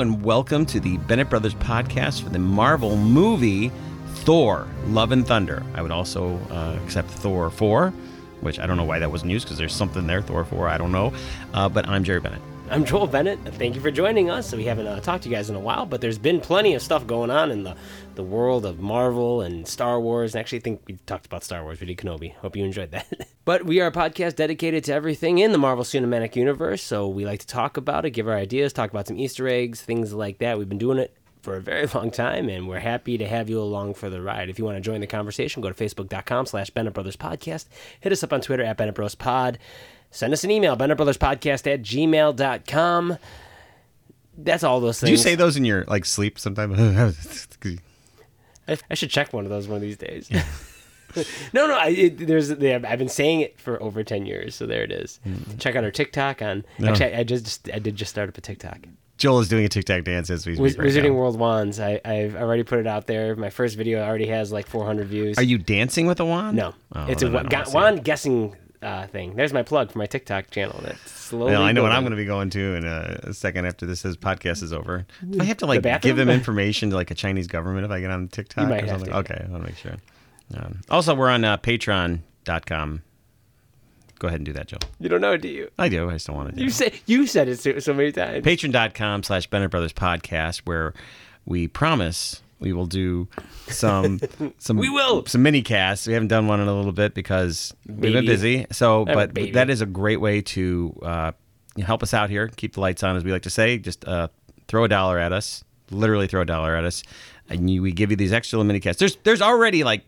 And welcome to the Bennett Brothers podcast for the Marvel movie Thor: Love and Thunder. I would also uh, accept Thor 4, which I don't know why that wasn't used because there's something there, Thor 4, I don't know. Uh, but I'm Jerry Bennett. I'm Joel Bennett. Thank you for joining us. We haven't uh, talked to you guys in a while, but there's been plenty of stuff going on in the, the world of Marvel and Star Wars. And actually, I think we talked about Star Wars. We did Kenobi. Hope you enjoyed that. but we are a podcast dedicated to everything in the Marvel Cinematic Universe. So we like to talk about it, give our ideas, talk about some Easter eggs, things like that. We've been doing it for a very long time, and we're happy to have you along for the ride. If you want to join the conversation, go to facebook.com slash Bennett Brothers Podcast. Hit us up on Twitter at Bennett Bros Pod. Send us an email, BennettBrothersPodcast at gmail.com. That's all those things. Do you say those in your like sleep sometimes? I, I should check one of those one of these days. no, no, I, it, there's have, I've been saying it for over ten years, so there it is. Hmm. Check out our TikTok on. No. Actually, I, I just I did just start up a TikTok. Joel is doing a TikTok dance as we speak Wizarding now. World Wands. I, I've already put it out there. My first video already has like 400 views. Are you dancing with a wand? No, Oh, it's a then I wa- don't ga- wanna see it. wand guessing uh, thing. There's my plug for my TikTok channel. That's slowly. Well, I know what I'm going to be going to in a, a second after this says podcast is over. Do I have to like bathroom? give them information to like a Chinese government if I get on TikTok might or have something? to. Okay, I want to make sure. Um, also, we're on uh, Patreon.com. Go ahead and do that, Joe. You don't know, do you? I do. I still want to. Do You it. say you said it so, so many times. Patreon.com slash Bennett Brothers Podcast, where we promise we will do some some We will. some mini casts. We haven't done one in a little bit because we've been busy. So, Oh, but baby. that is a great way to uh, help us out here, keep the lights on, as we like to say. Just uh, throw a dollar at us, literally throw a dollar at us, and you, we give you these extra little mini casts. There's there's already like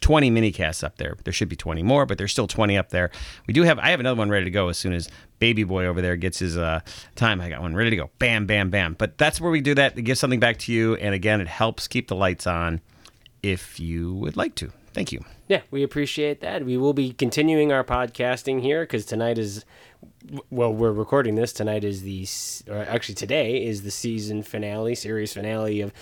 20 mini casts up there. There should be 20 more, but there's still 20 up there. We do have I have another one ready to go as soon as baby boy over there gets his uh, time. I got one ready to go. Bam, bam, bam. But that's where we do that to give something back to you. And again, it helps keep the lights on if you would like to. Thank you. Yeah, we appreciate that. We will be continuing our podcasting here because tonight is, well, we're recording this. Tonight is the, or actually today is the season finale, series finale of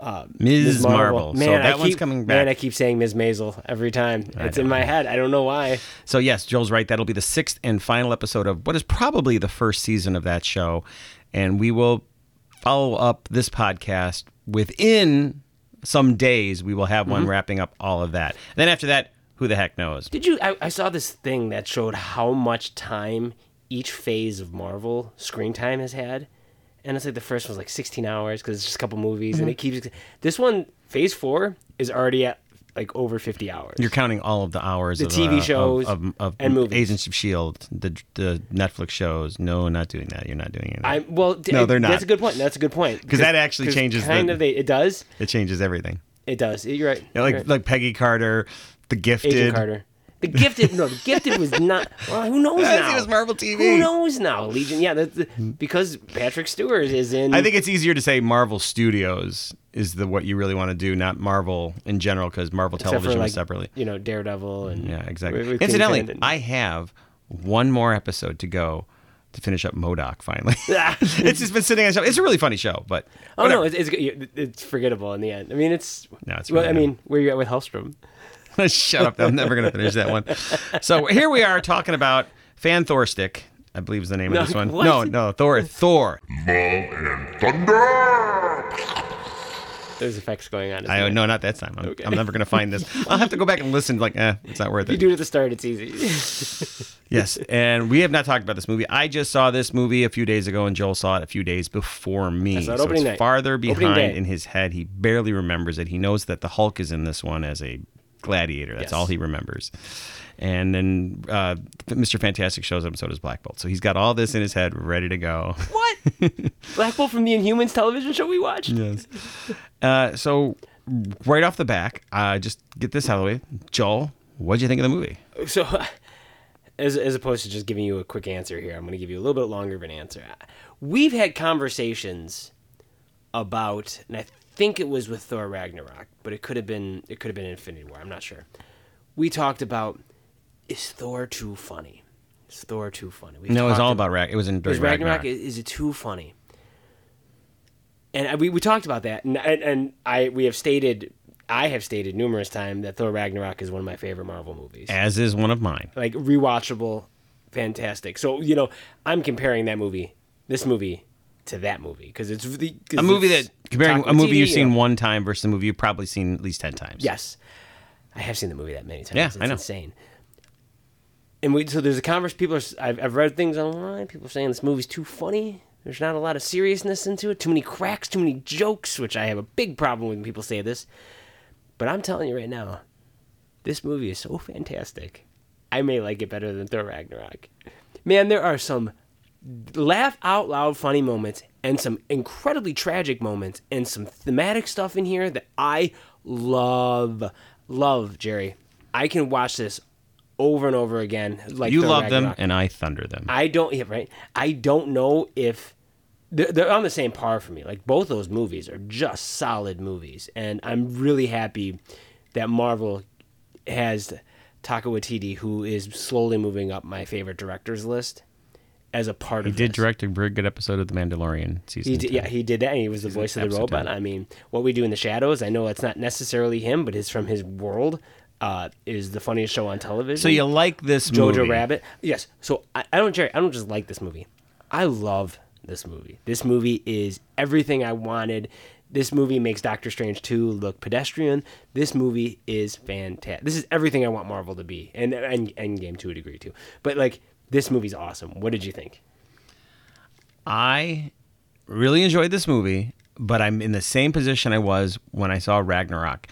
uh, Ms. Marvel. So Man, that I one's keep, coming Man. I keep saying Ms. Maisel every time. It's in know. my head. I don't know why. So yes, Joel's right. That'll be the sixth and final episode of what is probably the first season of that show, and we will follow up this podcast within some days. We will have one wrapping up all of that. then after that, who the heck knows? Did you? I, I saw this thing that showed how much time each phase of Marvel screen time has had, and it's like the first one's like 16 hours because it's just a couple movies, and it keeps. This one, Phase Four, is already at like over 50 hours. You're counting all of the hours The of TV uh, shows of, of, of and movies. Agents of Shield, the the Netflix shows. No, not doing that. You're not doing it. I well, d- No, they're not. That's a good point. That's a good point because that actually 'cause changes the- Kind of, they, it does. it changes everything. It does. You're right. Like You're right. like Peggy Carter, The Gifted. Agent Carter. The Gifted. no, the Gifted was not. Well, who knows now? it was Marvel TV. Who knows now? Legion. Yeah, that's because Patrick Stewart is in. I think it's easier to say Marvel Studios is the what you really want to do, not Marvel in general, because Marvel except for, Television like, was separately. You know, Daredevil and Yeah, exactly. with- with Incidentally, I have one more episode to go to finish up Modoc. Finally, it's just been sitting on the shelf. It's a really funny show, but oh no, it's, it's it's forgettable in the end. I mean, it's. No, it's well, I mean, where you at with Helstrom? Shut up! I'm never going to finish that one. So here we are talking about Fan Thor Stick. I believe is the name No, of this one. what? No, no, Thor. Thor. Love and Thunder. There's effects going on. I there? no, not that time. I'm, Okay. I'm never going to find this. I'll have to go back and listen. Like, eh, it's not worth it. You do it at the start. It's easy. Yes, and we have not talked about this movie. I just saw this movie a few days ago, and Joel saw it a few days before me. saw it so it's night. farther behind in his head. He barely remembers it. He knows that the Hulk is in this one as a gladiator. That's Yes. all he remembers. And then uh, Mr. Fantastic shows up, and so does Black Bolt. So he's got all this in his head, ready to go. what? Black Bolt from the Inhumans television show we watched. yes. Uh, so right off the back, uh, just get this out of the way. Joel, what'd you think of the movie? So, as, as opposed to just giving you a quick answer here, I'm going to give you a little bit longer of an answer. We've had conversations about, and I think it was with Thor Ragnarok, but it could have been it could have been Infinity War. I'm not sure. We talked about is Thor too funny? Is Thor too funny? We've No, it was all ab- about Ragnarok. It was in is Ragnarok, Ragnarok. Is, is it too funny? And we, we talked about that, and, and and I we have stated I have stated numerous times that Thor Ragnarok is one of my favorite Marvel movies. As is one of mine. like rewatchable, fantastic. So you know, I'm comparing that movie, this movie, to that movie because it's 'cause A movie that comparing a movie you've seen one time versus a movie you've probably seen at least ten times. Yes, I have seen the movie that many times. Yeah, it's I know. insane. And we so there's a conversation. People are. I've, I've read things online. People are saying this movie's too funny. There's not a lot of seriousness into it. Too many cracks. Too many jokes. Which I have a big problem with when people say this. But I'm telling you right now, this movie is so fantastic. I may like it better than Thor Ragnarok. Man, there are some laugh out loud funny moments and some incredibly tragic moments and some thematic stuff in here that I love. Love, Jerry. I can watch this over and over again. Like you love them and I thunder them. I don't. Yeah, right. I don't know if they're, they're on the same par for me. Like both those movies are just solid movies, and I'm really happy that Marvel has Taika Waititi, who is slowly moving up my favorite directors list, as a part he of. He did this. direct a very good episode of The Mandalorian season. He did, yeah, he did that. And he was the voice of the robot. 10. I mean, what we do in the shadows. I know it's not necessarily him, but it's from his world. Uh, is the funniest show on television. So you like this Jojo movie? Rabbit. Yes. So I, I don't, Jerry. I don't just like this movie. I love this movie. This movie is everything I wanted. This movie makes Doctor Strange 2 look pedestrian. This movie is fantastic. This is everything I want Marvel to be, and and Endgame to a degree too. But like, this movie's awesome. What did you think? I really enjoyed this movie, but I'm in the same position I was when I saw Ragnarok.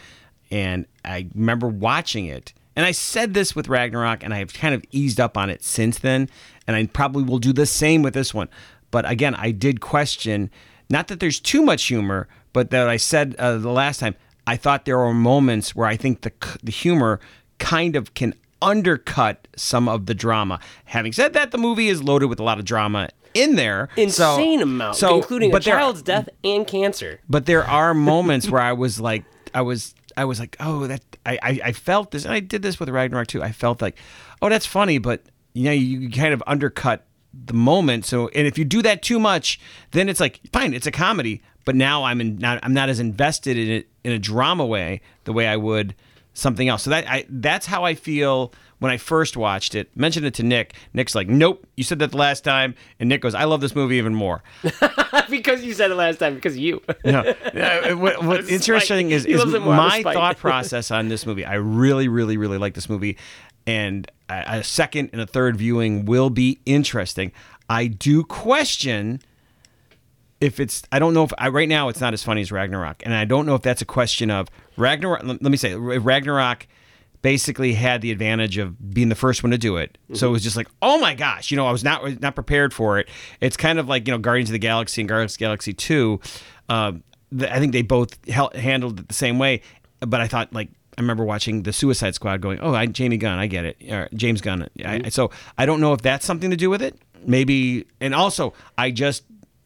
And I remember watching it. And I said this with Ragnarok, and I've kind of eased up on it since then. And I probably will do the same with this one. But again, I did question not that there's too much humor, but that I said uh, the last time, I thought there were moments where I think the, the humor kind of can undercut some of the drama. Having said that, the movie is loaded with a lot of drama in there. So- Insane amount, so, including a but there- child's death and cancer. but there are moments where I was like, I was, I was like, oh, that I, I, I felt this, and I did this with Ragnarok too. I felt like, oh, that's funny, but you know, you kind of undercut the moment. So, and if you do that too much, then it's like, fine, it's a comedy, but now I'm in, not, I'm not as invested in it in a drama way the way I would something else. So that I, that's how I feel when I first watched it. Mentioned it to Nick. Nick's like, nope, you said that the last time, and Nick goes, I love this movie even more. because you said it last time. Because of you. No. Uh, what, what's interesting is, is loves it more out of my thought process on this movie. I really, really, really like this movie, and a, a second and a third viewing will be interesting. I do question if it's. I don't know if I, right now it's not as funny as Ragnarok, and I don't know if that's a question of Ragnarok. Let me say Ragnarok basically had the advantage of being the first one to do it. So it was just like, oh my gosh, you know, I was not not prepared for it. It's kind of like you know Guardians of the Galaxy and Guardians of the Galaxy Two. Um, th- I think they both hel- handled it the same way, but I thought like. I remember watching the Suicide Squad, going, "Oh, I, Jamie Gunn, I get it, or James Gunn." I, so I don't know if that's something to do with it. Maybe, and also I just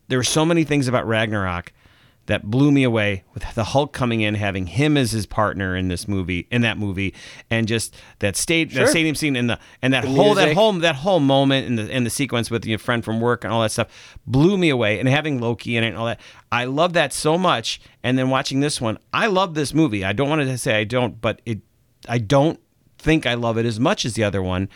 there were so many things about Ragnarok that blew me away with the Hulk coming in, having him as his partner in this movie, in that movie, and just that state, Sure. that stadium scene, and the and that whole that whole that whole moment and the and the sequence with your friend from work and all that stuff blew me away. And having Loki in it and all that, I love that so much. And then watching this one, I love this movie. I don't want to say I don't, but it, I don't think I love it as much as the other one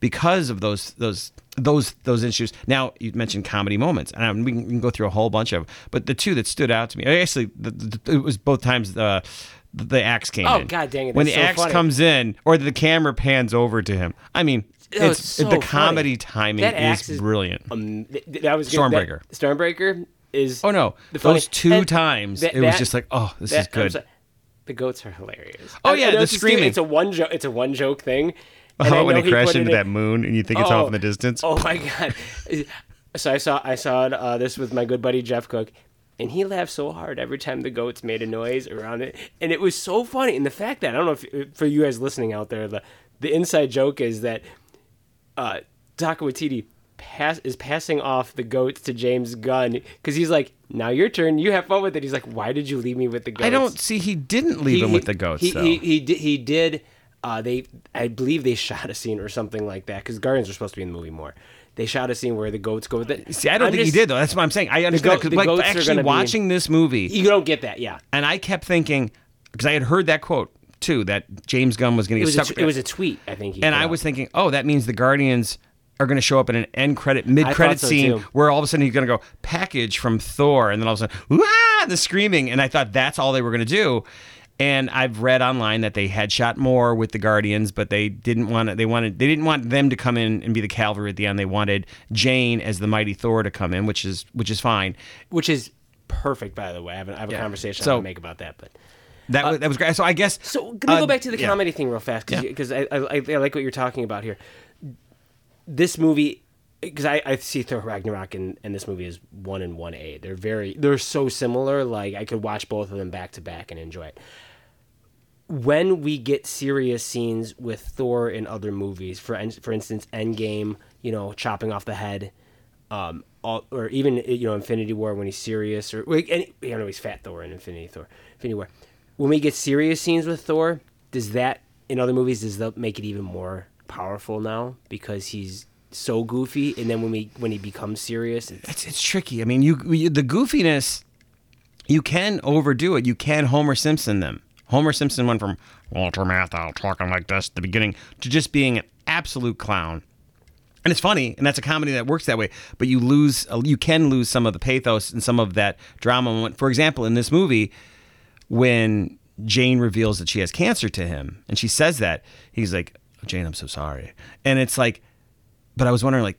because of those those those those issues. Now you mentioned comedy moments, and I, we, can, we can go through a whole bunch of. But the two that stood out to me, actually, the, the, it was both times the the axe came in. Oh, in. God dang it, When the so axe funny. comes in, or the camera pans over to him. I mean, Oh, it's, it's so the funny. comedy timing That is is- brilliant. Um, th- th- that was good. Stormbreaker. That, Stormbreaker is. oh no, the those two and times that- it was just like, oh, this is good. the goats are hilarious. Oh, yeah, I the screaming. It's a one joke. It's a one joke thing. And Oh, when he crashed put it into in- that moon, and you think it's Oh, off in the distance. Oh my god! So I saw I saw uh, this with my good buddy Jeff Cook, and he laughed so hard every time the goats made a noise around it, and it was so funny. And the fact that I don't know if for you guys listening out there, the the inside joke is that uh, Taika Waititi pass is passing off the goats to James Gunn because he's like, "Now your turn. You have fun with it." He's like, "Why did you leave me with the goats?" I don't see. He didn't leave He- him he- with the goats He though. he, he did. He did uh, they, I believe they shot a scene or something like that because Guardians are supposed to be in the movie more. They shot a scene where the goats go with it. See, I don't I'm think just- he did though. That's what I'm saying. I understand because like actually watching this movie, You don't get that, yeah. and I kept thinking because I had heard that quote too that James Gunn was going to get a, stuck. t- it was a tweet, I think. He and I out. was thinking, oh, that means the Guardians are going to show up in an end credit mid credit so, scene too. where all of a sudden he's going to go package from Thor, and then all of a sudden, Wah! the screaming, and I thought that's all they were going to do. And I've read online that they had shot more with the Guardians, but they didn't want to, they wanted they didn't want them to come in and be the cavalry at the end. They wanted Jane as the mighty Thor to come in, which is which is fine. which is perfect, by the way. I have, a- I have a Yeah. conversation So- I want to make about that, but. That was, that was great. So I guess So let me uh, go back to the yeah. comedy thing real fast Yeah. because I, I, I, I like what you're talking about here. This movie, because I, I see Thor Ragnarok and, and this movie is one and one A. They're very they're so similar. Like I could watch both of them back to back and enjoy it. When we get serious scenes with Thor in other movies, for for instance, Endgame, you know, chopping off the head, um, all, or even you know Infinity War when he's serious, or any, you know he's Fat Thor in Infinity Thor, Infinity War. When we get serious scenes with Thor, does that in other movies does that make it even more powerful now because he's so goofy, and then when we when he becomes serious, it's, It's it's tricky. I mean, you, you the goofiness, you can overdo it. You can Homer Simpson them. Homer Simpson went from Walter Matthau talking like this at the beginning to just being an absolute clown. And it's funny, and that's a comedy that works that way. But you lose, uh, you can lose some of the pathos and some of that drama. For example, in this movie, when Jane reveals that she has cancer to him, and she says that, he's like, "Oh, "Jane, I'm so sorry." And it's like, but I was wondering, like,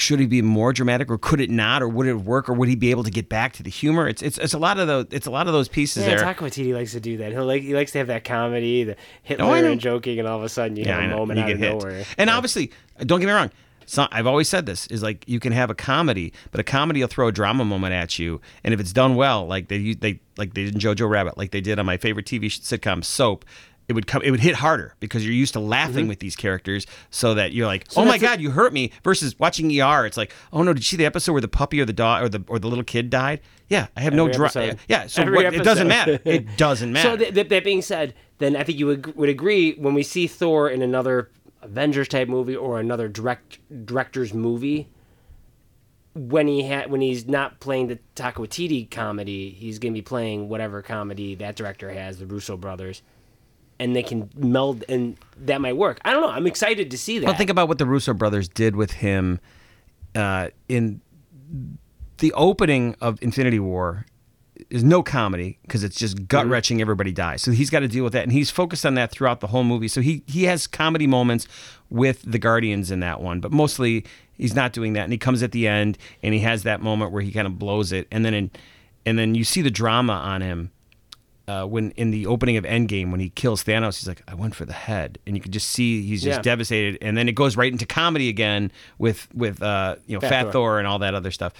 should he be more dramatic, or could it not, or would it work, or would he be able to get back to the humor? It's it's, it's a lot of those it's a lot of those pieces yeah, there. Waititi likes to do that. He'll like he likes to have that comedy, the Hitler Oh, and joking, and all of a sudden you Yeah, have a moment You out of hit. nowhere. And obviously, don't get me wrong. So I've always said this is like you can have a comedy, but a comedy will throw a drama moment at you, and if it's done well, like they they like they did in Jojo Rabbit, like they did on my favorite TV sitcom Soap, it would come it would hit harder because you're used to laughing with these characters, so that you're like, oh my that's a- god, you hurt me. Versus watching ER, it's like, oh no, did you see the episode where the puppy or the dog or the or the little kid died? Yeah, I have no Every drama. episode. Yeah, so what, it doesn't matter. It doesn't matter. So th- th- that being said, then I think you would, would agree when we see Thor in another Avengers type movie or another direct director's movie. When he ha- when he's not playing the Taika Waititi comedy, he's gonna be playing whatever comedy that director has, the Russo brothers, and they can meld, and that might work. I don't know. I'm excited to see that. Well, think about what the Russo brothers did with him uh, in the opening of Infinity War. Is no comedy because it's just gut wrenching. Everybody dies, so he's got to deal with that, and he's focused on that throughout the whole movie. So he he has comedy moments with the Guardians in that one, but mostly he's not doing that. And he comes at the end, and he has that moment where he kind of blows it, and then in, and then you see the drama on him uh, when in the opening of Endgame when he kills Thanos, he's like, "I went for the head," and you can just see he's just Yeah. devastated. And then it goes right into comedy again with with uh, you know Fat, Fat Thor. Thor. and all that other stuff.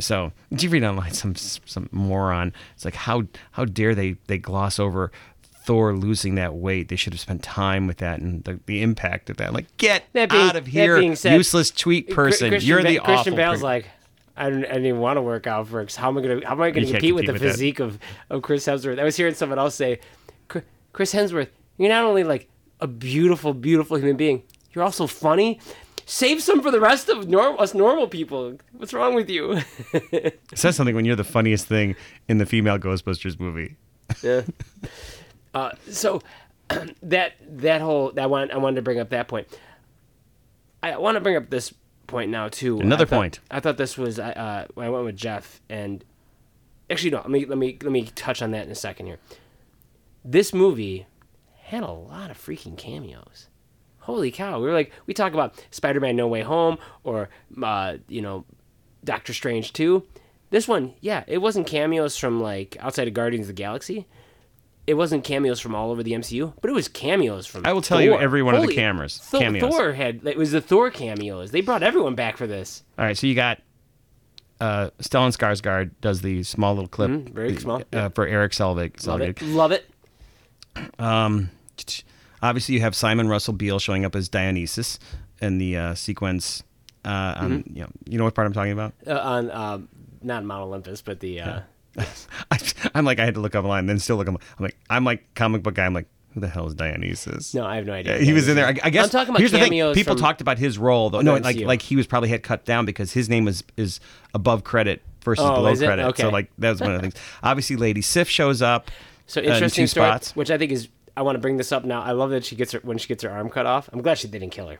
So did you read online some some moron? It's like how how dare they they gloss over. Thor losing that weight, they should have spent time with that and the, the impact of that. Like, get That being- out of here, said, useless tweet person. Christian You're Ba- the Christian awful. Bale's like, I didn't, I didn't even want to work out for. How am I gonna? How am I gonna can't compete with the with that. physique of, of Chris Hemsworth? I was hearing someone else say, Chris Hemsworth, you're not only like a beautiful, beautiful human being, you're also funny. Save some for the rest of norm- us normal people. What's wrong with you? It says something when you're the funniest thing in the female Ghostbusters movie. yeah. Uh, so that that whole that one I wanted to bring up that point. I want to bring up this point now too. Another I thought- point. I thought this was uh, when I went with Jeff and actually no. Let me let me let me touch on that in a second here. This movie had a lot of freaking cameos. Holy cow! We were like we talk about Spider-Man: No Way Home or uh, you know Doctor Strange 2. This one, yeah, it wasn't cameos from like outside of Guardians of the Galaxy. It wasn't cameos from all over the MCU, but it was cameos from. I will tell you every one of the cameras- Thor, cameos. Thor had it was the Thor cameos. They brought everyone back for this. All right, so you got uh, Stellan Skarsgård does the small little clip Mhm, very small, uh, yeah. for Erik Selvig. Love Selvig. it, love it. Um, obviously, you have Simon Russell Beale showing up as Dionysus in the uh, sequence. Uh, on, Mm-hmm. you know, you know what part I'm talking about. Uh, on um, not Mount Olympus, but the uh, I, I'm like, I had to look up a line, then still look up. I'm like, I'm like comic book guy. I'm like, who the hell is Dionysus? no, I have no idea. He was in there. I, I guess I'm talking about here's the thing. cameos People from- talked about his role though. No, like like he was probably had cut down because his name is is above credit versus Oh, below credit. So like that was one of the things. Obviously, Lady Sif shows up. So uh, in interesting two story, spots. which I think is. I want to bring this up now. I love that she gets her when she gets her arm cut off. I'm glad she didn't kill her.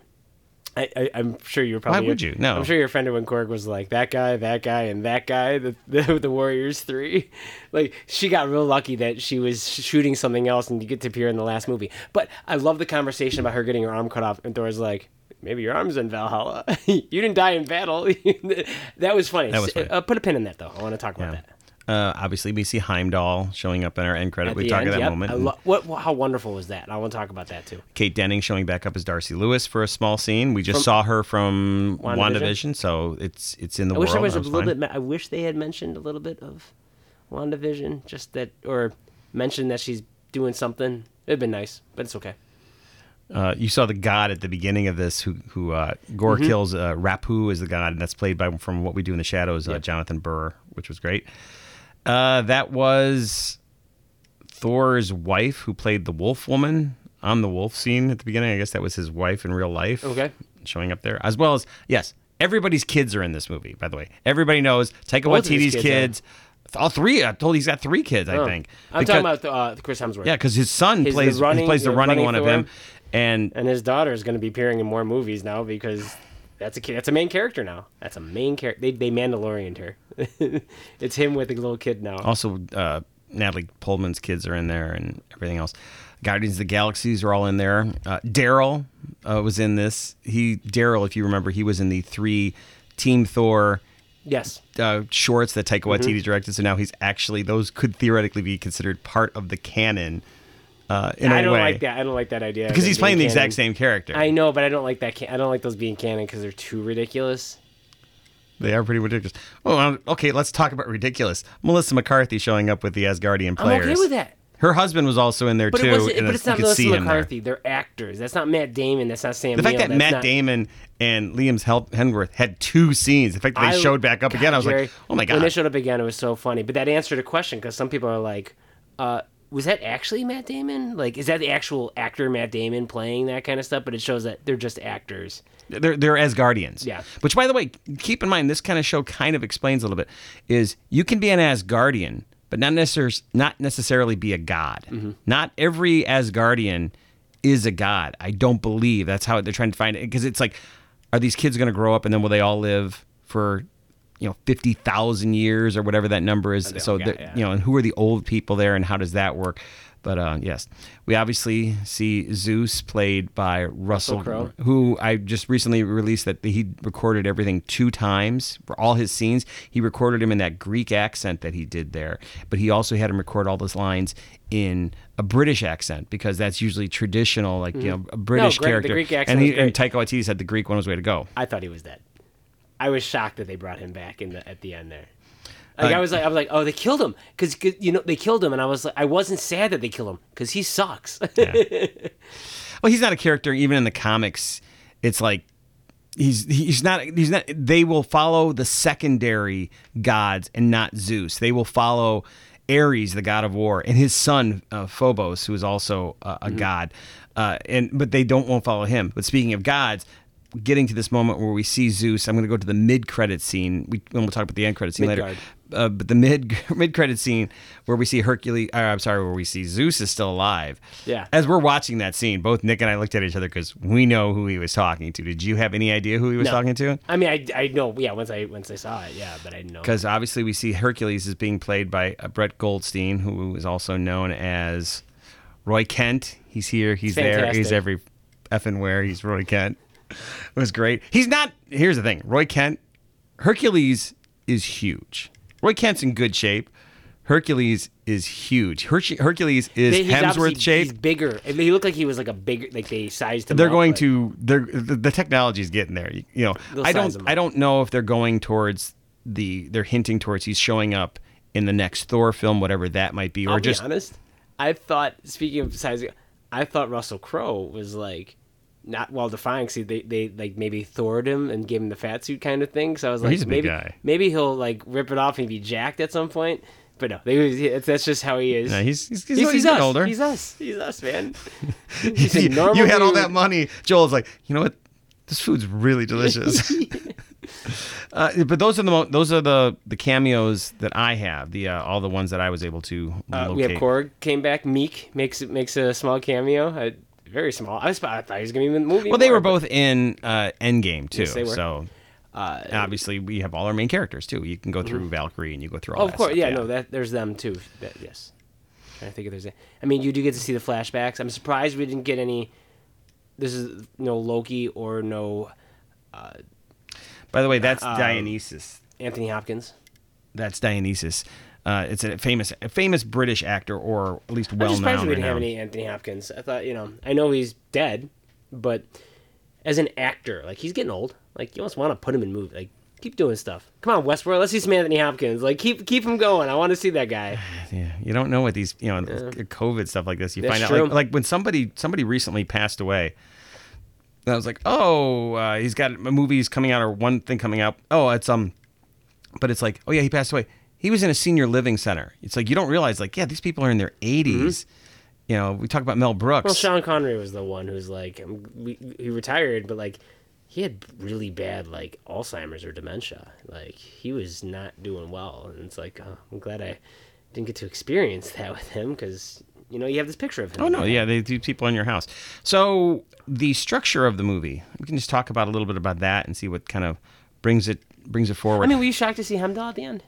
I, I, I'm sure you were probably. Why would you? No. I'm sure your friend when Korg was like that guy, that guy, and that guy. The the, the Warriors three, like she got real lucky that she was shooting something else and you get to appear in the last movie. But I love the conversation about her getting her arm cut off, and Thor's like, maybe your arm's in Valhalla. you didn't die in battle. that was funny. That was funny. Uh, put a pin in that though. I want to talk about that. Uh, obviously, we see Heimdall showing up in our end credit. At we talk end, at that yep. moment. I lo- what, How wonderful was that? I want to talk about that too. Kate Denning showing back up as Darcy Lewis for a small scene. We just saw her from WandaVision? WandaVision, so it's it's in the I world. wish there was a little fine. bit. I wish they had mentioned a little bit of WandaVision, just that, or mentioned that she's doing something. It'd been nice, but it's okay. Uh, you saw the god at the beginning of this, who who uh, Gorr Mm-hmm. kills. Uh, Rapu is the god, and that's played by from what we do in the shadows, uh, Jonathan Burr, which was great. Uh, that was Thor's wife, who played the Wolf Woman on the wolf scene at the beginning. I guess that was his wife in real life. Okay. showing up there, as well as yes, everybody's kids are in this movie. By the way, everybody knows Taika Both Waititi's kids kids. All three. I told he's got three kids. I Oh. think. I'm Because- talking about uh, Chris Hemsworth. yeah, because his son He's the plays running- he plays the the running, running one of him, and and his daughter is going to be appearing in more movies now because that's a kid. That's a main character now. That's a main character. They they Mandalorianed her. it's him with a little kid now. also uh, Natalie Pullman's kids are in there and everything else. Guardians of the Galaxies are all in there. Uh, Daryl uh, was in this. He Daryl, if you remember, he was in the three Team Thor Yes. uh, shorts that Taika Mm-hmm. Waititi directed. So now he's actually those could theoretically be considered part of the canon uh, in I a don't way like that. I don't like that idea. because he's playing the exact same character. I know, but I don't like that. Can- I don't like those being canon because they're too ridiculous. They are pretty ridiculous. Oh, uh, okay. Let's talk about ridiculous. Melissa McCarthy showing up with the Asgardian players. I'm okay with that. Her husband was also in there But too. it and But it's not could Melissa see him there. McCarthy. They're actors. That's not Matt Damon. That's not Sam. The fact Neill, that Matt not- Damon and Liam's Hemsworth had two scenes. The fact that they I- showed back up God, again, I was Jerry, like, oh my God. When they showed up again, it was so funny. But that answered a question because some people are like, uh, "Was that actually Matt Damon? Like, is that the actual actor Matt Damon playing that kind of stuff?" But it shows that they're just actors. they're they're Asgardians. Yeah. Which, by the way, keep in mind, this kind of show kind of explains a little bit. Is you can be an Asgardian, but not necessarily not necessarily be a god. Mm-hmm. Not every Asgardian is a god. I don't believe that's how they're trying to find it because it's like, are these kids going to grow up and then will they all live for? You know, fifty thousand years or whatever that number is. So, got- yeah. you know, and who are the old people there, and how does that work? But uh, yes, we obviously see Zeus played by Russell, Crowe. who I just recently released that he recorded everything two times for all his scenes. He recorded him in that Greek accent that he did there, but he also had him record all those lines in a British accent because that's usually traditional, like you know, a British Mm-hmm. Greek- the character. Greek accent and, he, and. Taika Waititi said the Greek one was the way to go. I thought he was dead. I was shocked that they brought him back in the at the end there. Like Uh, I was like, I was like, oh, they killed him because you know they killed him, and I was like, I wasn't sad that they killed him because he sucks. Well, he's not a character even in the comics. It's like he's he's not he's not they will follow the secondary gods and not Zeus. They will follow Ares, the god of war, and his son uh, Phobos, who is also uh, a god. Uh, and but they don't won't follow him. But speaking of gods, getting to this moment where we see Zeus, I'm going to go to the mid credit scene. We and we'll talk about the end credit scene later. Uh, but the mid mid credit scene where we see Hercules, uh, I'm sorry, where we see Zeus is still alive. Yeah. As we're watching that scene, both Nick and I looked at each other because we know who he was talking to. Did you have any idea who he was No. talking to? I mean, I, I know, yeah. Once I once I saw it, yeah, but I didn't know. Because obviously we see Hercules is being played by uh, Brett Goldstein, who is also known as Roy Kent. He's here. He's there. He's every effing where. He's Roy Kent. It was great. He's not. Here's the thing. Roy Kent. Hercules is huge. Roy Kent's in good shape. Hercules is huge. Herc- Hercules is he's Hemsworth shape. He's bigger. I mean, he looked like he was like a bigger, like they sized him. they're up, going but- to they're the, the technology is getting there you, you know They'll i don't i don't know if they're going towards the they're hinting towards he's showing up in the next thor film whatever that might be or I'll just be honest. I thought, speaking of sizing, I thought Russell Crowe was like not well defined. See, they they like maybe thored him and gave him the fat suit kind of thing. So I was like, he's a big maybe guy. maybe he'll like rip it off and be jacked at some point. But no, they, it's, that's just how he is. Yeah, he's he's, he's, he's, he's us. getting older He's us. He's us, man. He's you, you had all that money joel's like you know what this food's really delicious uh, but those are the mo- those are the the cameos that i have the uh, all the ones that i was able to Uh, locate we have Korg came back. Miek makes makes a small cameo. I, very small. I, was, I thought he was going to be in the movie. Well, they more, were both in uh, Endgame too. Yes, they were. So Uh, and obviously, we have all our main characters too. You can go through Valkyrie and you go through all. oh, of course, stuff, yeah, no, that there's them too. That, yes. trying to think if there's. A, I mean, you do get to see the flashbacks. I'm surprised we didn't get any. This is no Loki or no By the way, that's um, Dionysus. Anthony Hopkins. That's Dionysus. Uh, it's a famous, a famous British actor, or at least well known. I'm surprised we didn't have any Anthony Hopkins. I thought, you know, I know he's dead, but as an actor, like he's getting old. Like you almost want to put him in movie. Like keep doing stuff. Come on, Westworld. Let's see some Anthony Hopkins. Like keep keep him going. I want to see that guy. Yeah, you don't know what these, you know, COVID stuff like this. You That's find out, true. like, like when somebody somebody recently passed away. And I was like, oh, uh, he's got a movie's coming out or one thing coming out. Oh, it's um, but it's like, oh yeah, he passed away. He was in a senior living center. It's like you don't realize, like, yeah, these people are in their 80s. You know, we talk about Mel Brooks. Mm-hmm. Well, Sean Connery was the one who's like, um, we, he retired, but like, he had really bad like Alzheimer's or dementia. Like he was not doing well, and it's like, oh, I'm glad I didn't get to experience that with him because you know you have this picture of him. Oh no, yeah, they do people in your house. So the structure of the movie, we can just talk about a little bit about that and see what kind of brings it brings it forward. I mean, were you shocked to see Heimdall at the end?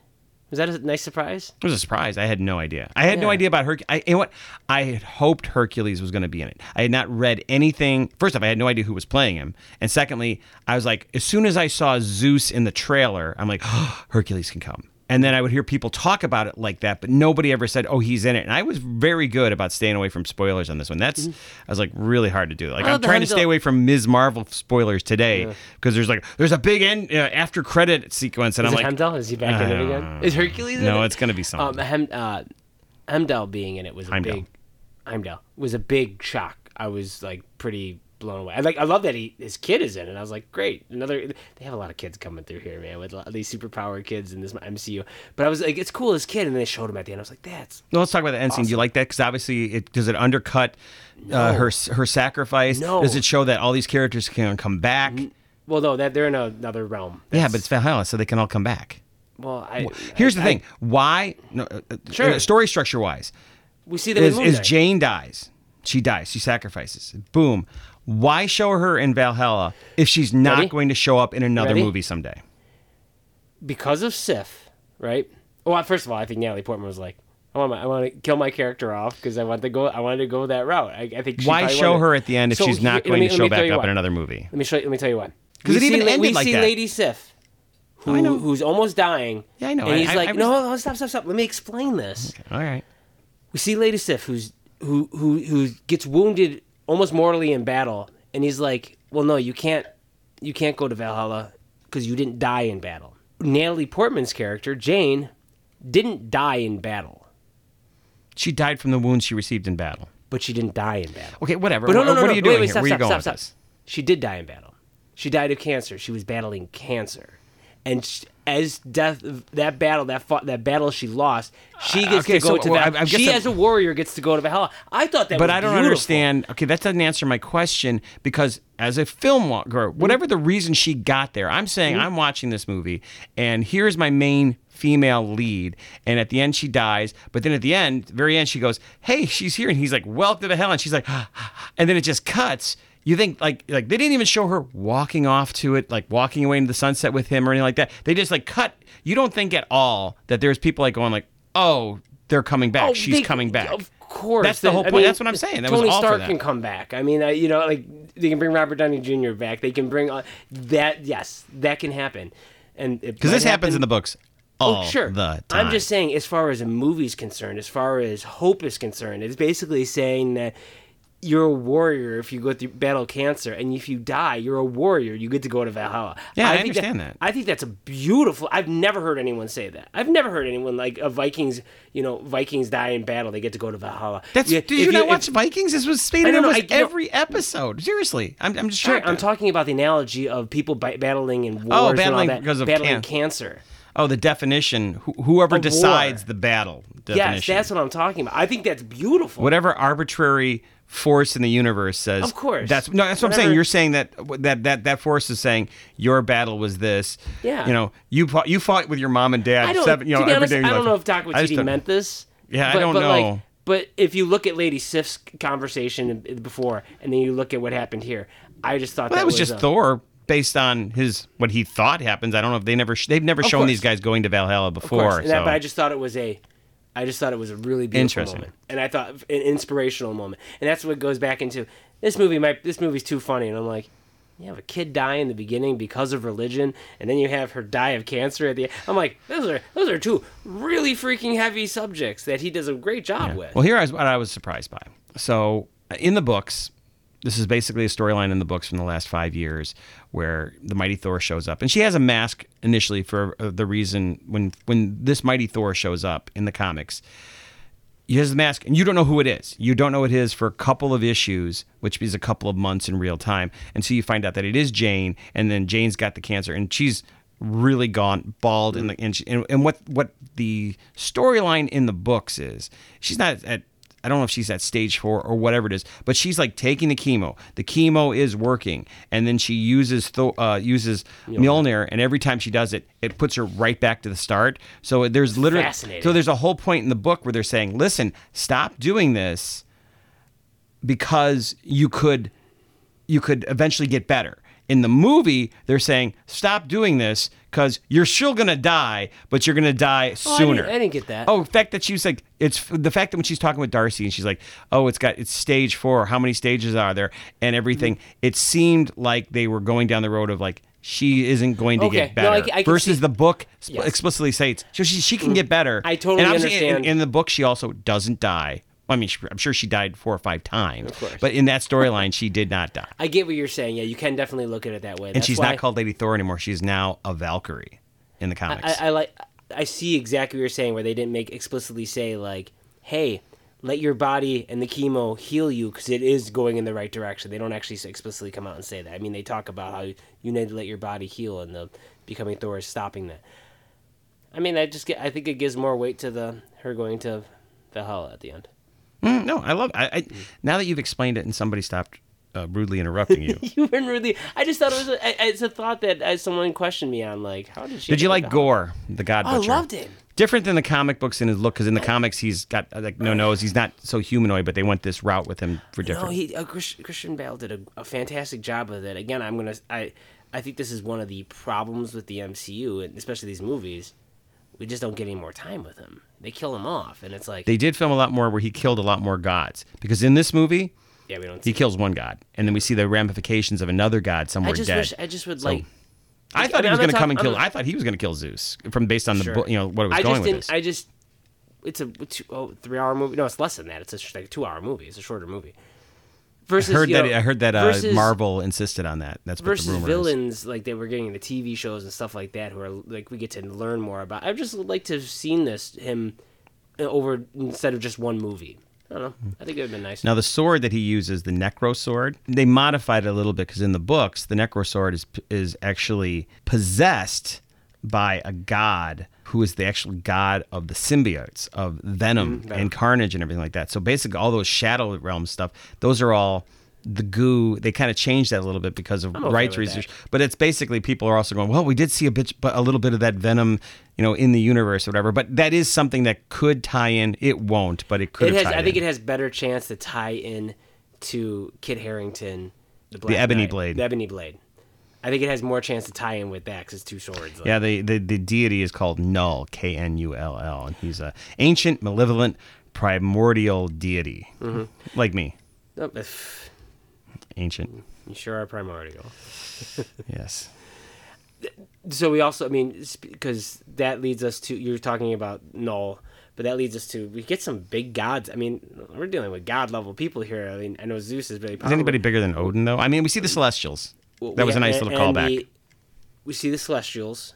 Was that a nice surprise? it was a surprise. I had no idea. I had no idea about Hercules. I, you know what? I had hoped Hercules was going to be in it. I had not read anything. First off, I had no idea who was playing him, and secondly, I was like, as soon as I saw Zeus in the trailer, I'm like, oh, Hercules can come. And then I would hear people talk about it like that, but nobody ever said, "Oh, he's in it." And I was very good about staying away from spoilers on this one. That's I was like really hard to do. Like Oh, I'm trying to stay away from Ms. Marvel spoilers today because there's like there's a big end uh, after credit sequence, and Is I'm it like, Heimdall? Is he back in it again? Is Hercules? in no, it? it's gonna be something. Um, Hem, uh, Heimdall being in it was a Heimdall. big Heimdall was a big shock. I was like pretty blown away. I like I love that he his kid is in it. I was like, great, another. They have a lot of kids coming through here, man, with these superpower kids in this MCU. But I was like, it's cool his kid, and then they showed him at the end. I was like, that's No, let's talk about the end scene. Do you like that? Because obviously, it does it undercut uh, her her sacrifice? No. Does it show that all these characters can come back? well, no, that they're in another realm. yeah, but it's Valhalla, so they can all come back. well, I, Here's the I- thing: why? No, uh, uh, Sure. uh, story structure wise, we see them is, is. Jane dies. She dies. She sacrifices. Boom. Why show her in Valhalla if she's not Ready? going to show up in another Ready? movie someday? because of Sif, right? Well, first of all, I think Natalie Portman was like, I want, my, I want to kill my character off because I want to go. I wanted to go that route. I, I think. she Why show wanted- her at the end if So she's not going me- to show back up what. in another movie? Let me show. you- Let me tell you what. 'Cause We it even see, ended we like see that. Lady Sif, who, I know. who's almost dying. Yeah, I know. And he's I- like, I was- no, no, stop, stop, stop. Let me explain this. All right. We see Lady Sif, who's who who who gets wounded almost mortally in battle, and he's like, "Well, no, you can't, you can't go to Valhalla because you didn't die in battle." Natalie Portman's character Jane didn't die in battle, She died from the wounds she received in battle. but she didn't die in battle. Okay, whatever. But no, What- no, no, what no. are you doing wait, here? stop, Where are you stop, going stop, stop. She did die in battle. She died of cancer. She was battling cancer, and sh as death that battle that fought that battle she lost, she gets okay, to go so, to well, I She I'm- as a warrior gets to go to Valhalla. I thought that, but I don't beautiful. understand. Okay, that doesn't answer my question because as a film wa- girl, whatever the reason she got there, I'm saying Mm-hmm. I'm watching this movie and here's my main female lead, and at the end she dies, but then at the end, very end, she goes, "Hey, she's here," and he's like, "Welcome to hell," and she's like, and then it just cuts. You think like like they didn't even show her walking off to it, like walking away into the sunset with him or anything like that. They just like cut. You don't think at all that there's people like going like, "Oh, they're coming back. Oh, She's they- coming back." Of course, That's the whole I point. That's what I'm saying. That was Tony Stark can come back. I mean, uh, you know, like they can bring Robert Downey Jr. back. They can bring uh, that. Yes, that can happen. And Because this happens in the books all Oh, sure. the time. I'm just saying, as far as a movie's concerned, as far as hope is concerned, it's basically saying that you're a warrior if you go through battle cancer, and if you die, you're a warrior. You get to go to Valhalla. Yeah, I think understand that. I think that's a beautiful. I've never heard anyone say that. I've never heard anyone like a Vikings. You know, Vikings die in battle, they get to go to Valhalla. That's, Yeah, did if you not if- watch Vikings? This was stated in know, almost I- you know- every episode. Seriously, I'm, I'm just Sure. I'm talking about the analogy of people battling in oh, wars Oh, and battling all that, because of battling can- cancer. oh, the definition. Wh- whoever decides war. the battle Yes, that's what I'm talking about. I think that's beautiful. Whatever arbitrary force in the universe says. Of course. That's no. That's what I'm saying. You're saying that that that that force is saying your battle was this. Yeah. You know, you fought, you fought with your mom and dad. I don't. seven, you know, to be every honest, day I don't life. know if Doc Waititi meant this. Yeah, I but, don't but know. Like, But if you look at Lady Sif's conversation before, and then you look at what happened here, I just thought Well, that that was just a- Thor based on his what he thought happens. I don't know if they never they've never shown course. these guys going to Valhalla Of before. course, and that- but I just thought it was a, I just thought it was a really beautiful Interesting. moment, and I thought an inspirational moment, and that's what goes back into this movie. Might this movie's too funny, and I'm like, you have a kid die in the beginning because of religion, and then you have her die of cancer at the end. I'm like, those are those are two really freaking heavy subjects that he does a great job with. Well, here is what I was surprised by. So, uh, in the books, this is basically a storyline in the books from the last five years where the mighty Thor shows up, and she has a mask initially for uh, the reason when when this mighty Thor shows up in the comics. He has the mask, and you don't know who it is. You don't know it is for a couple of issues, which is a couple of months in real time, and so you find out that it is Jane, and then Jane's got the cancer, and she's really gone bald, and, the, and, and and what what the storyline in the books is, she's not at I don't know if she's at stage four or whatever it is, but she's like taking the chemo. The chemo is working, and then she uses Tho- uh, uses Mjolnir, and every time she does it, it puts her right back to the start. So there's literally so there's a whole point in the book where they're saying, "Listen, stop doing this because you could you could eventually get better." In the movie, they're saying, "Stop doing this because you're still gonna die, but you're gonna die Oh, I sooner." didn't- I didn't get that. Oh, the fact that she was like, it's the fact that when she's talking with Darcy and she's like, oh, it's got it's stage four. How many stages are there? And everything. Mm-hmm. It seemed like they were going down the road of like she isn't going to Okay. get No, better. I I can versus see- the book sp- Yes. Mm. explicitly states so she she can get better. I totally understand. and obviously in- understand. In, the book, she also doesn't die. I mean, she, I'm sure she died four or five times. course. But in that storyline, she did not die. I get what you're saying. Yeah, you can definitely look at it that way. And she's not called Lady Thor anymore. She's now a Valkyrie in the comics. I, I like. I see exactly what you're saying, where they didn't make explicitly say like, "Hey, let your body and the chemo heal you," because it is going in the right direction. They don't actually explicitly come out and say that. I mean, they talk about how you need to let your body heal, and the becoming Thor is stopping that. I mean, I just get. I think it gives more weight to the her going to Valhalla at the end. Mm, no, I love. I, I now that you've explained it and somebody stopped uh, rudely interrupting you. You weren't really. I just thought it was. A, it's a thought that uh, someone questioned me on. Like, how did she? Did you like Gorr, the God Oh, I loved it. Different than the comic books in his look, because in the comics he's got uh, like no nose. He's not so humanoid, but they went this route with him for different. No, he uh, Christian Bale did a, a fantastic job with it. Again, I'm gonna I I think this is one of the problems with the MCU and especially these movies. We just don't get any more time with him. They kill him off, and it's like they did film a lot more where he killed a lot more gods. Because in this movie, yeah, we don't. he kills one god, and then we see the ramifications of another god I somewhere just dead. wish I just would like. I I thought he was going to come and kill. Not- I thought he was going to kill Zeus from based on the Sure. book. You know what it was I going just with this. I just. It's a two, oh, three-hour movie. No, it's less than that. It's a, like a two-hour movie. It's a shorter movie. Versus, I heard you that. know, I heard that uh, versus- Marvel insisted on that. That's what the versus rumor is. villains like they were getting the TV shows and stuff like that, who are like we get to learn more about. I just like to have seen this him uh, over instead of just one movie. I don't know. I think it would have been nice. Now the sword that he uses, the Necro sword, they modified it a little bit because in the books, the Necro sword is is actually possessed by a god who is the actual god of the symbiotes of Venom mm-hmm. and Carnage and everything like that. So basically, all those Shadow Realm stuff, those are all the goo. They kind of changed that a little bit because of okay rights research. But it's basically people are also going, well, we did see a bit, but a little bit of that Venom, you know, in the universe or whatever. But that is something that could tie in. It won't, but it could. it has. I think in. it has better chance to tie in to Kit Harington, the, Black Ebony Knight, Blade. the Ebony Blade. I think it has more chance to tie in with that because it's two swords. Like, Yeah, the, the, the deity is called Knull, K N U L L, and he's a ancient, malevolent, primordial deity, Mm-hmm. like me, Oh, ancient. you sure are primordial. Yes. so we also i mean because that leads us to you're talking about Knull but that leads us to we get some big gods i mean we're dealing with god level people here i mean i know zeus is really Powerful. Is anybody bigger than Odin though? I mean, we see the Celestials. Well, That was a nice little callback. We, we see the celestials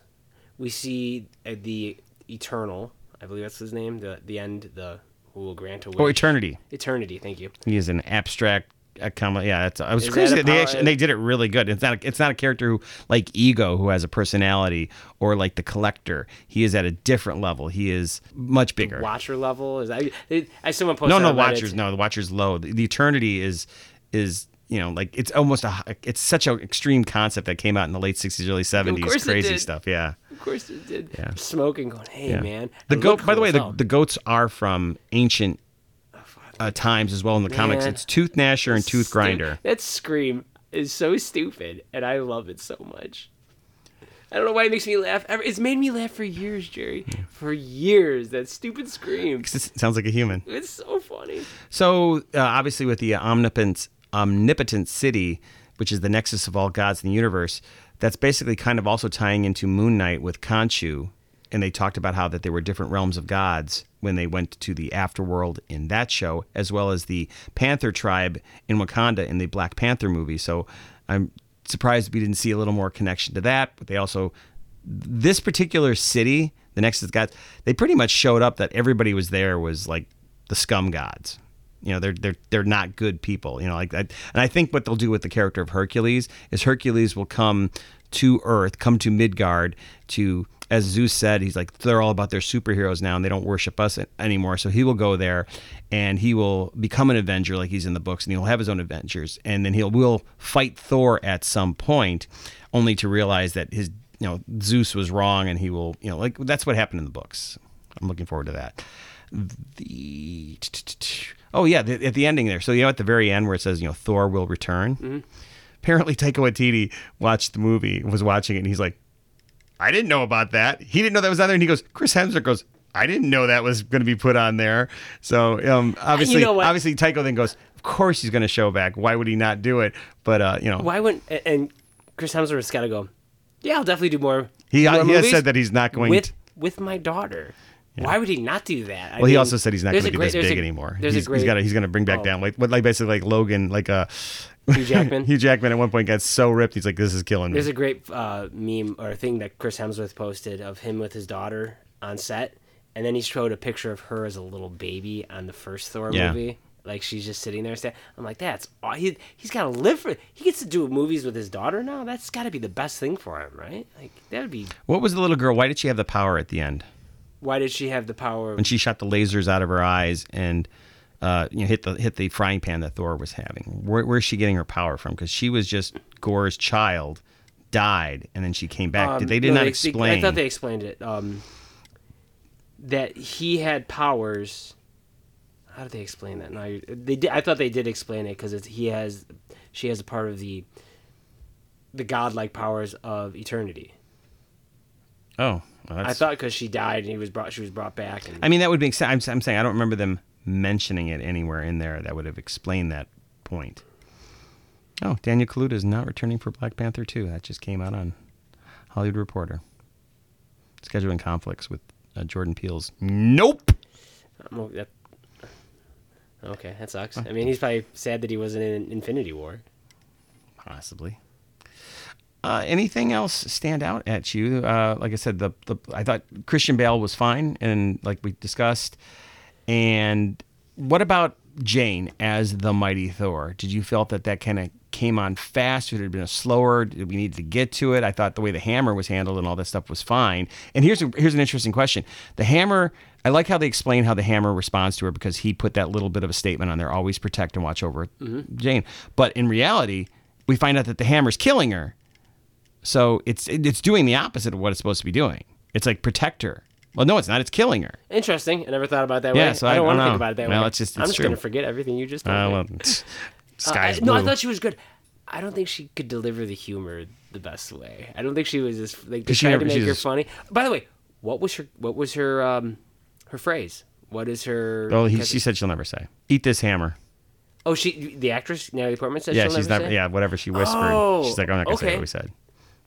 we see uh, the eternal i believe that's his name the the end the who will grant a wish Or Eternity. eternity thank you He is an abstract. A com- yeah, it's, I was Is crazy. that they actually, and they did it really good. It's not. A, it's not a character who like Ego, who has a personality, or like the Collector. He is at a different level. He is much bigger. watcher level is that I, I someone posted no, no, Watchers. No, the Watchers low. The, the Eternity is is you know like it's almost a it's such an extreme concept that came out in the late '60s, early '70s. course it Crazy did. stuff. Yeah. of course it did Yeah. smoking going hey yeah. man The It goat. looked By the way, the, the goats are from ancient uh, times as well in the comics. It's Tooth Gnasher and Tooth Stu- Grinder. That scream is so stupid, and I love it so much. I don't know why it makes me laugh. It's made me laugh for years, Jerry. For years, that stupid scream. It sounds like a human. It's so funny. So uh, obviously, with the omnipotent omnipotent city, which is the nexus of all gods in the universe, that's basically kind of also tying into Moon Knight with Khonshu, and they talked about how that there were different realms of gods when they went to the afterworld in that show, as well as the Panther tribe in Wakanda in the Black Panther movie. So I'm surprised we didn't see a little more connection to that. But they also this particular city, the Nexus Gods, they pretty much showed up that everybody was there was like the scum gods. You know, they're they're they're not good people. You know, like that. And I think what they'll do with the character of Hercules is Hercules will come to Earth, come to Midgard to, as Zeus said, he's like they're all about their superheroes now, and they don't worship us anymore. So he will go there, and he will become an Avenger like he's in the books, and he'll have his own adventures, and then he'll will fight Thor at some point, only to realize that his you know Zeus was wrong, and he will you know like that's what happened in the books. I'm looking forward to that. The oh yeah, the, at the ending there. So you know at the very end where it says you know Thor will return. Apparently Taika Waititi watched the movie, was watching it, and he's like, I didn't know about that. He didn't know that was on there, and he goes, Chris Hemsworth goes. I didn't know that was going to be put on there. So um, obviously, know obviously, Taika then goes, "Of course he's going to show back. Why would he not do it?" But uh, you know, Why wouldn't and- and Chris Hemsworth's got to go? Yeah, I'll definitely do more. He- more he has said that he's not going with to- with my daughter. Why would he not do that? I Well, he also said he's not going to be great- this big a- anymore. There's He's, a great. he's got he's going to bring back Oh. down like what like basically like Logan like uh Hugh Jackman. Hugh Jackman at one point got so ripped he's like this is killing me. There's a great uh, meme or thing that Chris Hemsworth posted of him with his daughter on set, and then he showed a picture of her as a little baby on the first Thor Yeah. movie. Like she's just sitting there. I'm like, that's aw- he. He's got to live for. He gets to do movies with his daughter now. That's got to be the best thing for him, right? Like that would be. what was the little girl? Why did she have the power at the end Why did she have the power? when she shot the lasers out of her eyes and uh, you know hit the hit the frying pan that Thor was having? Where, where's she getting her power from? Because she was just Gorr's child, died, and then she came back. Um, did they did no, not they- explain? I thought they explained it. Um, that he had powers. How did they explain that? No, they did. I thought they did explain it because he has, she has a part of the, the godlike powers of eternity. oh, well, I thought because she died and he was brought, she was brought back. And, I mean, that would make sense. I'm, I'm saying I don't remember them mentioning it anywhere in there that would have explained that point. Oh, Daniel Kaluuya is not returning for Black Panther 2. That just came out on Hollywood Reporter. Scheduling conflicts with uh, Jordan Peele's. Nope. Okay, that sucks. I mean, he's probably sad that he wasn't in Infinity War. Possibly. Uh, anything else stand out at you? Uh, like I said, the, the I thought Christian Bale was fine, and like we discussed. And what about Jane as the mighty Thor? Did you felt that that kind of came on fast? Would it have been a slower? Did we need to get to it? I thought the way the hammer was handled and all that stuff was fine. And here's a, here's an interesting question: the hammer. I like how they explain how the hammer responds to her because he put that little bit of a statement on there: always protect and watch over Jane. But in reality, we find out that the hammer's killing her. So it's it's doing the opposite of what it's supposed to be doing. It's like protect her. Well, no, it's not. It's killing her. Interesting. I never thought about that Yeah, way. so I I don't want to think about it that Well, way. it's just- I'm just true. gonna forget everything you just told Uh, me. well, Uh, sky's I- blue. No, I thought she was good. I don't think she could deliver the humor the best way. I don't think she was as like they 'Cause she tried never- to make her just- funny. By the way, what was her what was her um her phrase? What is her? well, he, she said she'll never say. Eat this hammer. oh, she the actress Natalie Portman said. yeah, she'll she's never say? Yeah, whatever she whispered. Oh, she's like, I'm not gonna say what we said.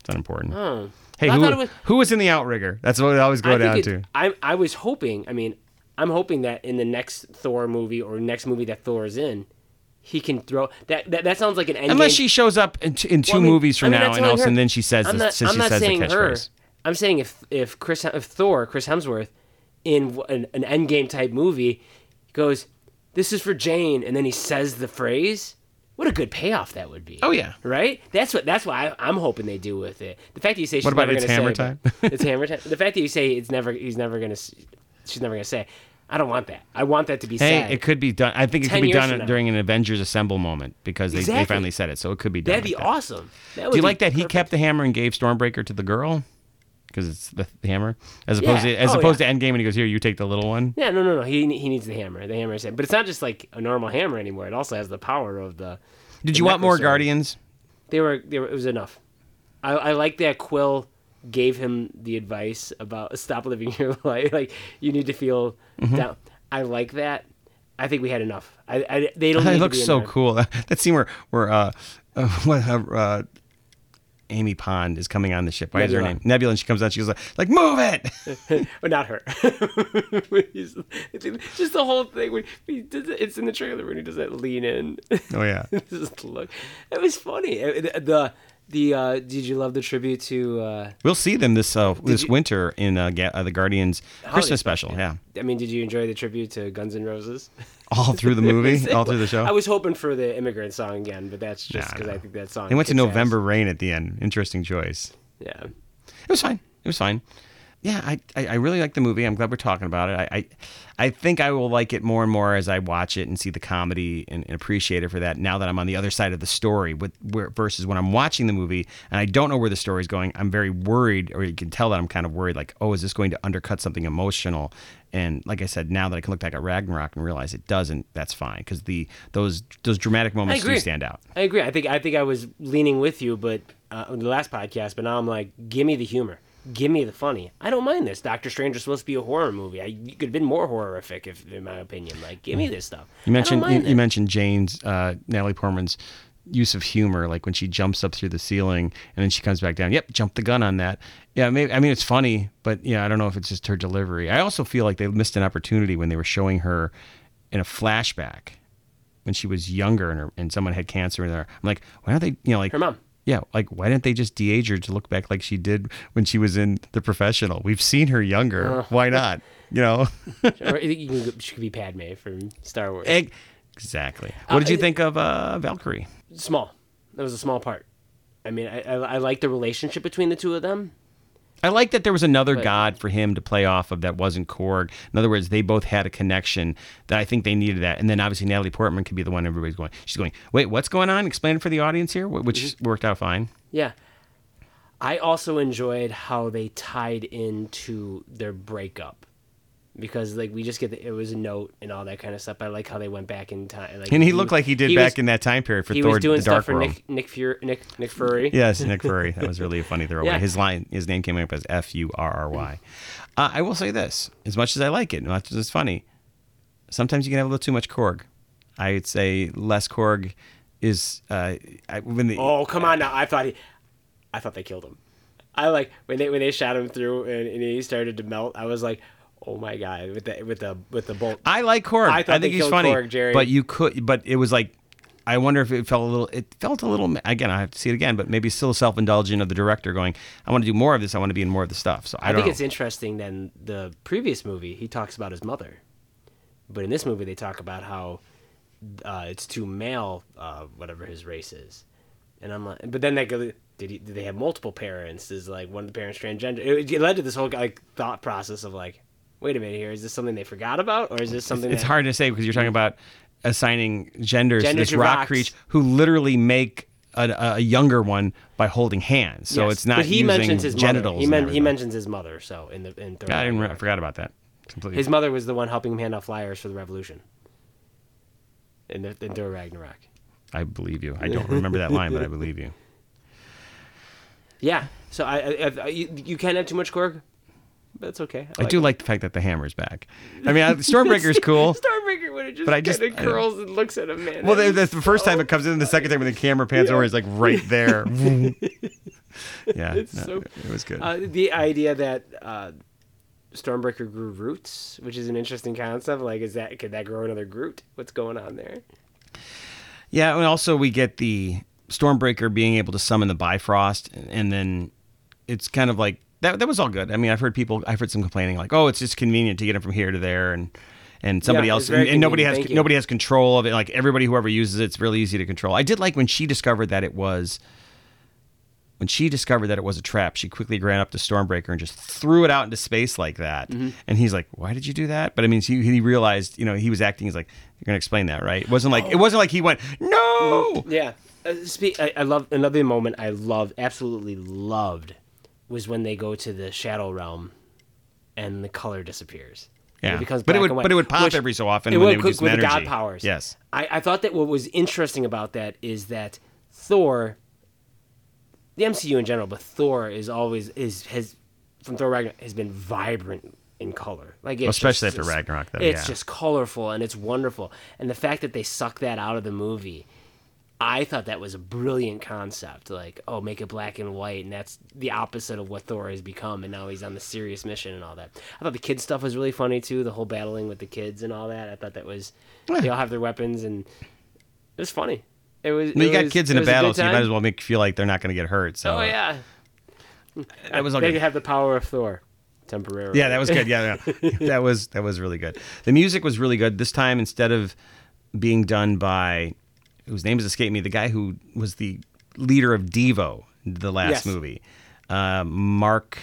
It's unimportant. Oh. Hey, Well, who, was- who was in the outrigger? That's what it always go I down think to. I I was hoping. I mean, I'm hoping that in the next Thor movie or next movie that Thor is in, he can throw that. That, that sounds like an end. Unless she shows up in, t- in two Well, I mean- movies from I mean, now, and telling all of a sudden her- then she says I'm not, says I'm not says saying her. I'm saying if if Chris if Thor Chris Hemsworth in an, an Endgame type movie goes, "This is for Jane," and then he says the phrase. What a good payoff that would be. Oh, yeah. right. That's what. That's what I, I'm hoping they do with it. The fact that you say she's. What about never it's hammer say, time? it's hammer time. The fact that you say it's never. He's never gonna. She's never gonna say. I don't want that. I want that to be said. Hey, said. it could be done. I think it could be done during an Avengers Assemble moment because they, they finally said it, so it could be done. That'd be that. awesome. That Do you be like that he kept the hammer and gave Stormbreaker to the girl? Because it's the, the hammer, as opposed Yeah. to as Oh, opposed to Endgame, and he goes, "Here, you take the little one." Yeah, no, no, no. He he needs the hammer. The hammer is it, but it's not just like a normal hammer anymore. It also has the power of the. Did the you want more necrosword. Guardians? They were, they were. It was enough. I I like that Quill gave him the advice about stop living your life. Like you need to feel Mm-hmm. down. I like that. I think we had enough. I, I they don't. To looks so cool. that scene where where uh, uh, what, uh, uh, Amy Pond is coming on the ship. Why is her name Nebula? And she comes out. She goes like, like move it. but not her. Just the whole thing when he does it, it's in the trailer when he does that lean in. Oh yeah. Just look, it was funny. The the uh, did you love the tribute to? Uh, We'll see them this uh, this you- winter in uh, Ga- uh, the Guardians Christmas special. Yeah, I mean, did you enjoy the tribute to Guns N' Roses? All through the movie, all through the show. I was hoping for the immigrant song again, but that's just Nah, because. I think that song. They went to kicks ass. November Rain at the end. Interesting choice. Yeah. It was fine. It was fine. Yeah, I, I, I really like the movie. I'm glad we're talking about it. I, I I think I will like it more and more as I watch it and see the comedy and, and appreciate it for that. Now that I'm on the other side of the story, with where, versus when I'm watching the movie and I don't know where the story is going, I'm very worried, or you can tell that I'm kind of worried. Like, oh, is this going to undercut something emotional? And like I said, now that I can look back at Ragnarok and realize it doesn't, that's fine because the those those dramatic moments do stand out. I agree. I think I think I was leaning with you, but uh, on the last podcast. But now I'm like, give me the humor, give me the funny. I don't mind this. Doctor Strange is supposed to be a horror movie. I you could have been more horrific, if in my opinion. Like, give me this stuff. You mentioned I don't mind you, you mentioned Jane's uh, Natalie Portman's use of humor, like when she jumps up through the ceiling and then she comes back down. Yep, jump the gun on that. Yeah, maybe, I mean it's funny, but yeah, I don't know if it's just her delivery. I also feel like they missed an opportunity when they were showing her in a flashback when she was younger and, her, and someone had cancer in there. I'm like, why don't they, you know, like Her mom. Yeah, like why didn't they just de-age her to look back like she did when she was in The Professional? We've seen her younger. Uh. Why not? You know. or you can, she could be Padme from Star Wars. Egg- Exactly. What did you think of uh, Valkyrie? Small. That was a small part. I mean, I, I, I like the relationship between the two of them. I like that there was another But- god for him to play off of that wasn't Korg. In other words, they both had a connection that I think they needed that. And then obviously Natalie Portman could be the one everybody's going. She's going, wait, what's going on? Explain it for the audience here, which Mm-hmm. worked out fine. Yeah. I also enjoyed how they tied into their breakup. Because like we just get the, it was a note and all that kind of stuff. I like how they went back in time. Like And he looked like he did was- back in that time period for he Thor: was doing The Dark stuff for World. Nick Nick Fury, Nick Nick Fury. Yes, Nick Fury. That was really a funny throwaway. Yeah. His line, his name came up as F U R R Y. Uh, I will say this: as much as I like it, as much as it's funny, sometimes you can have a little too much Korg. I would say less Korg is uh, I, when the Oh come on now! I thought he, I thought they killed him. I like when they when they shot him through and, and he started to melt. I was like, oh my god, with the with the with the bolt. I like Korg. I I, think he's funny. Korg, Jerry. But you could, but it was like, I wonder if it felt a little. It felt a little. Again, I have to see it again, but maybe still self indulgent of the director going. I want to do more of this. I want to be in more of the stuff. So I, I, don't think know. it's interesting. Then the previous movie, he talks about his mother, but in this movie, they talk about how uh, it's too male, uh, whatever his race is. And I'm like, but then they go, did, he, did they have multiple parents? Is like one of the parents transgender? It, it led to this whole like thought process of like, wait a minute here, is this something they forgot about, or is this something? it's that, hard to say because you're talking about assigning genders, Genders to this rock creature who literally make a, a younger one by holding hands. So Yes, it's not But he mentions his genitals. He, men- he mentions his mother. So in the in Yeah, I didn't. I forgot about that completely. his mother was the one helping him hand out flyers for the revolution. In the in Thor Ragnarok. I believe you. I don't remember that line, but I believe you. Yeah. So I, I, I you, you can't have too much Korg, but it's okay. I do like the fact that the hammer's back. I mean, I- Stormbreaker's cool. Stormbreaker when it just But I just- curls and looks at him, man. Well, That that's the first so- time it comes in. The second time when the camera pans over, it's like right there. yeah, It's no, so- it was good. Uh, the idea that uh, Stormbreaker grew roots, which is an interesting concept. Like, is that could that grow another Groot? What's going on there? Yeah, and also we get the Stormbreaker being able to summon the Bifrost, and then it's kind of like that. That was all good. I mean, I've heard people, I've heard some complaining like, "Oh, it's just convenient to get him from here to there," and and somebody Yeah, else, and, and nobody has nobody has control of it. Like everybody, whoever uses it, it's really easy to control. I did like when she discovered that it was. When she discovered that it was a trap, she quickly ran up to Stormbreaker and just threw it out into space like that. Mm-hmm. And he's like, "Why did you do that?" But I mean, he, he realized, you know, he was acting. He's like, "You're gonna explain that, right?" It wasn't like it wasn't like he went, "No." Yeah. Uh, speak, I, I love another moment I loved, absolutely loved, was when they go to the shadow realm, and the color disappears. Yeah. It becomes But it would- and white, but it would pop which- every so often It when would they would use with the god powers. Yes. I, I thought that what was interesting about that is that Thor, the MCU in general, but Thor is always is has from Thor Ragnarok has been vibrant in color. Like it's Especially just- after Ragnarok, though, It's yeah. just colorful and it's wonderful. And the fact that they suck that out of the movie. I thought that was a brilliant concept. Like, oh, make it black and white, and that's the opposite of what Thor has become. And now he's on the serious mission and all that. I thought the kid stuff was really funny too. The whole battling with the kids and all that. I thought that was they all have their weapons and it was funny. It was. Well, you got was- kids in a battle, good so you might as well make feel like they're not going to get hurt. So Oh yeah, that was all they good. have the power of Thor temporarily. Yeah, that was good. Yeah, yeah. that was that was really good. The music was really good this time. Instead of being done by whose name has escaped me, the guy who was the leader of Devo, the last Yes. movie, uh, Mark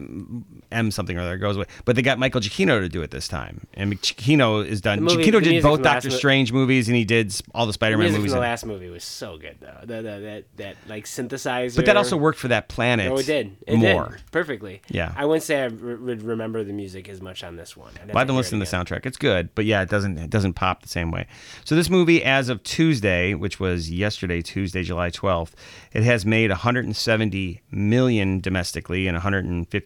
M something or other goes away. But they got Michael Giacchino to do it this time, and Giacchino is done. The movie- Giacchino did both the Doctor mo- Strange movies, and he did all the The Spider-Man from movies. the last movie was so good though. That that that, that like synthesizer. but that also worked for that planet. Oh, it did. It more. did perfectly. Yeah. I wouldn't say I re- would remember the music as much on this one. I'd have Well, I've been listening to the soundtrack. It's good, but yeah, it doesn't it doesn't pop the same way. So this movie, as of Tuesday, which was yesterday, Tuesday, July twelfth, it has made 170 million domestically and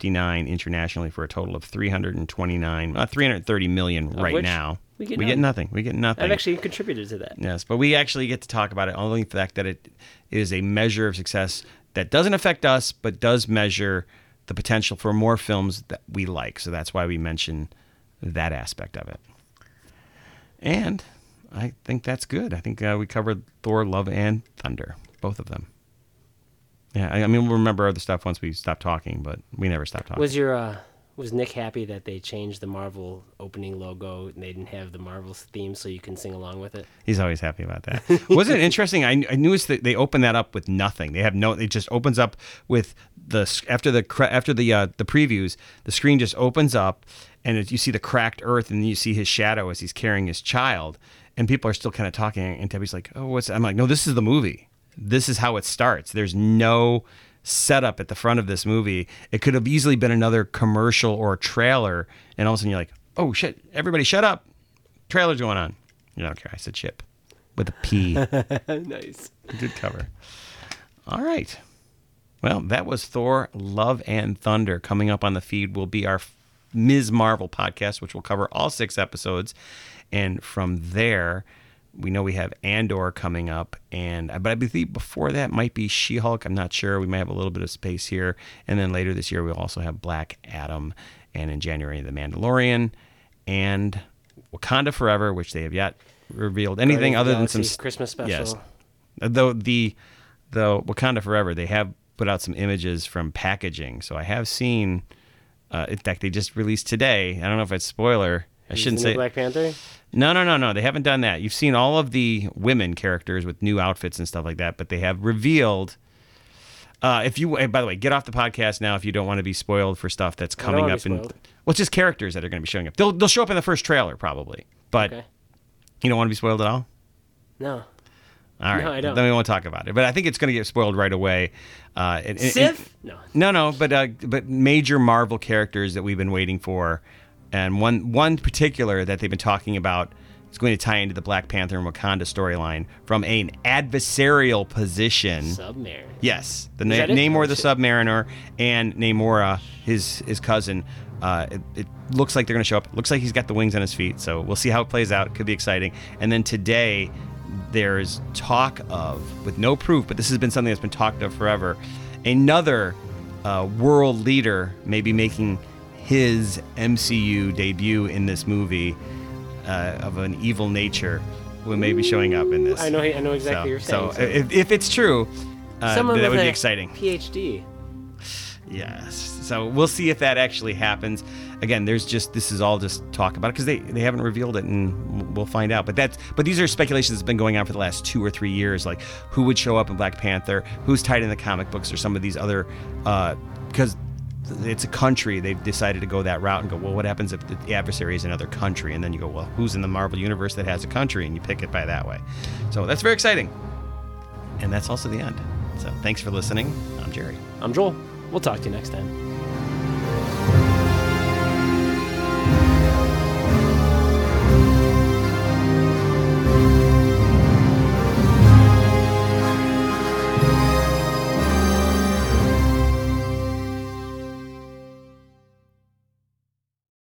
159 internationally for a total of 329, uh, 330 million right which now. we get get nothing. We get nothing. I've actually contributed to that. Yes, but we actually get to talk about it only the fact that it is a measure of success that doesn't affect us, but does measure the potential for more films that we like. So that's why we mention that aspect of it. And I think that's good. I think uh, we covered Thor, Love, and Thunder, both of them. Yeah, I, I mean, we'll remember other stuff once we stop talking, but we never stop talking. Was your uh, was Nick happy that they changed the Marvel opening logo and they didn't have the Marvel theme so you can sing along with it? He's always happy about that. Wasn't it interesting? I, I noticed that they open that up with nothing. They have no. It just opens up with the after the after the uh, the previews. The screen just opens up, and it, you see the cracked earth, and you see his shadow as he's carrying his child. And people are still kind of talking, and Debbie's like, "Oh, what's?" That? I'm like, "No, this is the movie. This is how it starts. There's no." setup at the front of this movie it could have easily been another commercial or trailer and all of a sudden you're like oh shit everybody shut up trailer's going on you don't care i said chip with a P. nice. Good cover. All right. Well, that was Thor, Love, and Thunder. Coming up on the feed will be our Ms. Marvel podcast, which will cover all six episodes. And from there, we know we have Andor coming up, and but I believe before that might be She-Hulk. I'm not sure. We might have a little bit of space here, and then later this year we'll also have Black Adam, and in January The Mandalorian, and Wakanda Forever, which they have yet revealed anything Guardians other the than some Christmas special. Yes, though the the Wakanda Forever, they have put out some images from packaging, so I have seen. Uh, in fact, they just released today. I don't know if it's spoiler. I shouldn't say. Black Panther. No, no, no, no. They haven't done that. You've seen all of the women characters with new outfits and stuff like that, but they have revealed. Uh, if you, and by the way, get off the podcast now if you don't want to be spoiled for stuff that's coming up. spoiled. well, it's just characters that are going to be showing up. They'll they'll show up in the first trailer probably, but Okay. you don't want to be spoiled at all. No. All right, No, I don't. then we won't talk about it. But I think it's going to get spoiled right away. Uh, and- and- Sif? No. no, no, but uh, but major Marvel characters that we've been waiting for, and one one particular that they've been talking about is going to tie into the Black Panther and Wakanda storyline from an adversarial position. Submarine. Yes, the Na- Namor the. Submariner and Namora, his his cousin. Uh, it, it looks like they're going to show up. Looks like he's got the wings on his feet, so we'll see how it plays out. It could be exciting. And then today, there's talk of, with no proof, but this has been something that's been talked of forever. Another uh, world leader may be making his MCU debut in this movie uh, of an evil nature, who may be showing up in this. I know. I know exactly So, what you're saying. so if, if it's true, uh, Someone that would be exciting. PhD. Yes. So we'll see if that actually happens. Again, there's just this is all just talk about it because they, they haven't revealed it and we'll find out. But that's but these are speculations that's been going on for the last two or three years. Like who would show up in Black Panther, who's tied in the comic books or some of these other because it's a country they've decided to go that route and go well what happens if the adversary is another country? And then you go well who's in the marvel universe that has a country? And you pick it by that way. So that's very exciting. And that's also the end. So thanks for listening. I'm jerry. I'm Joel. We'll talk to you next time.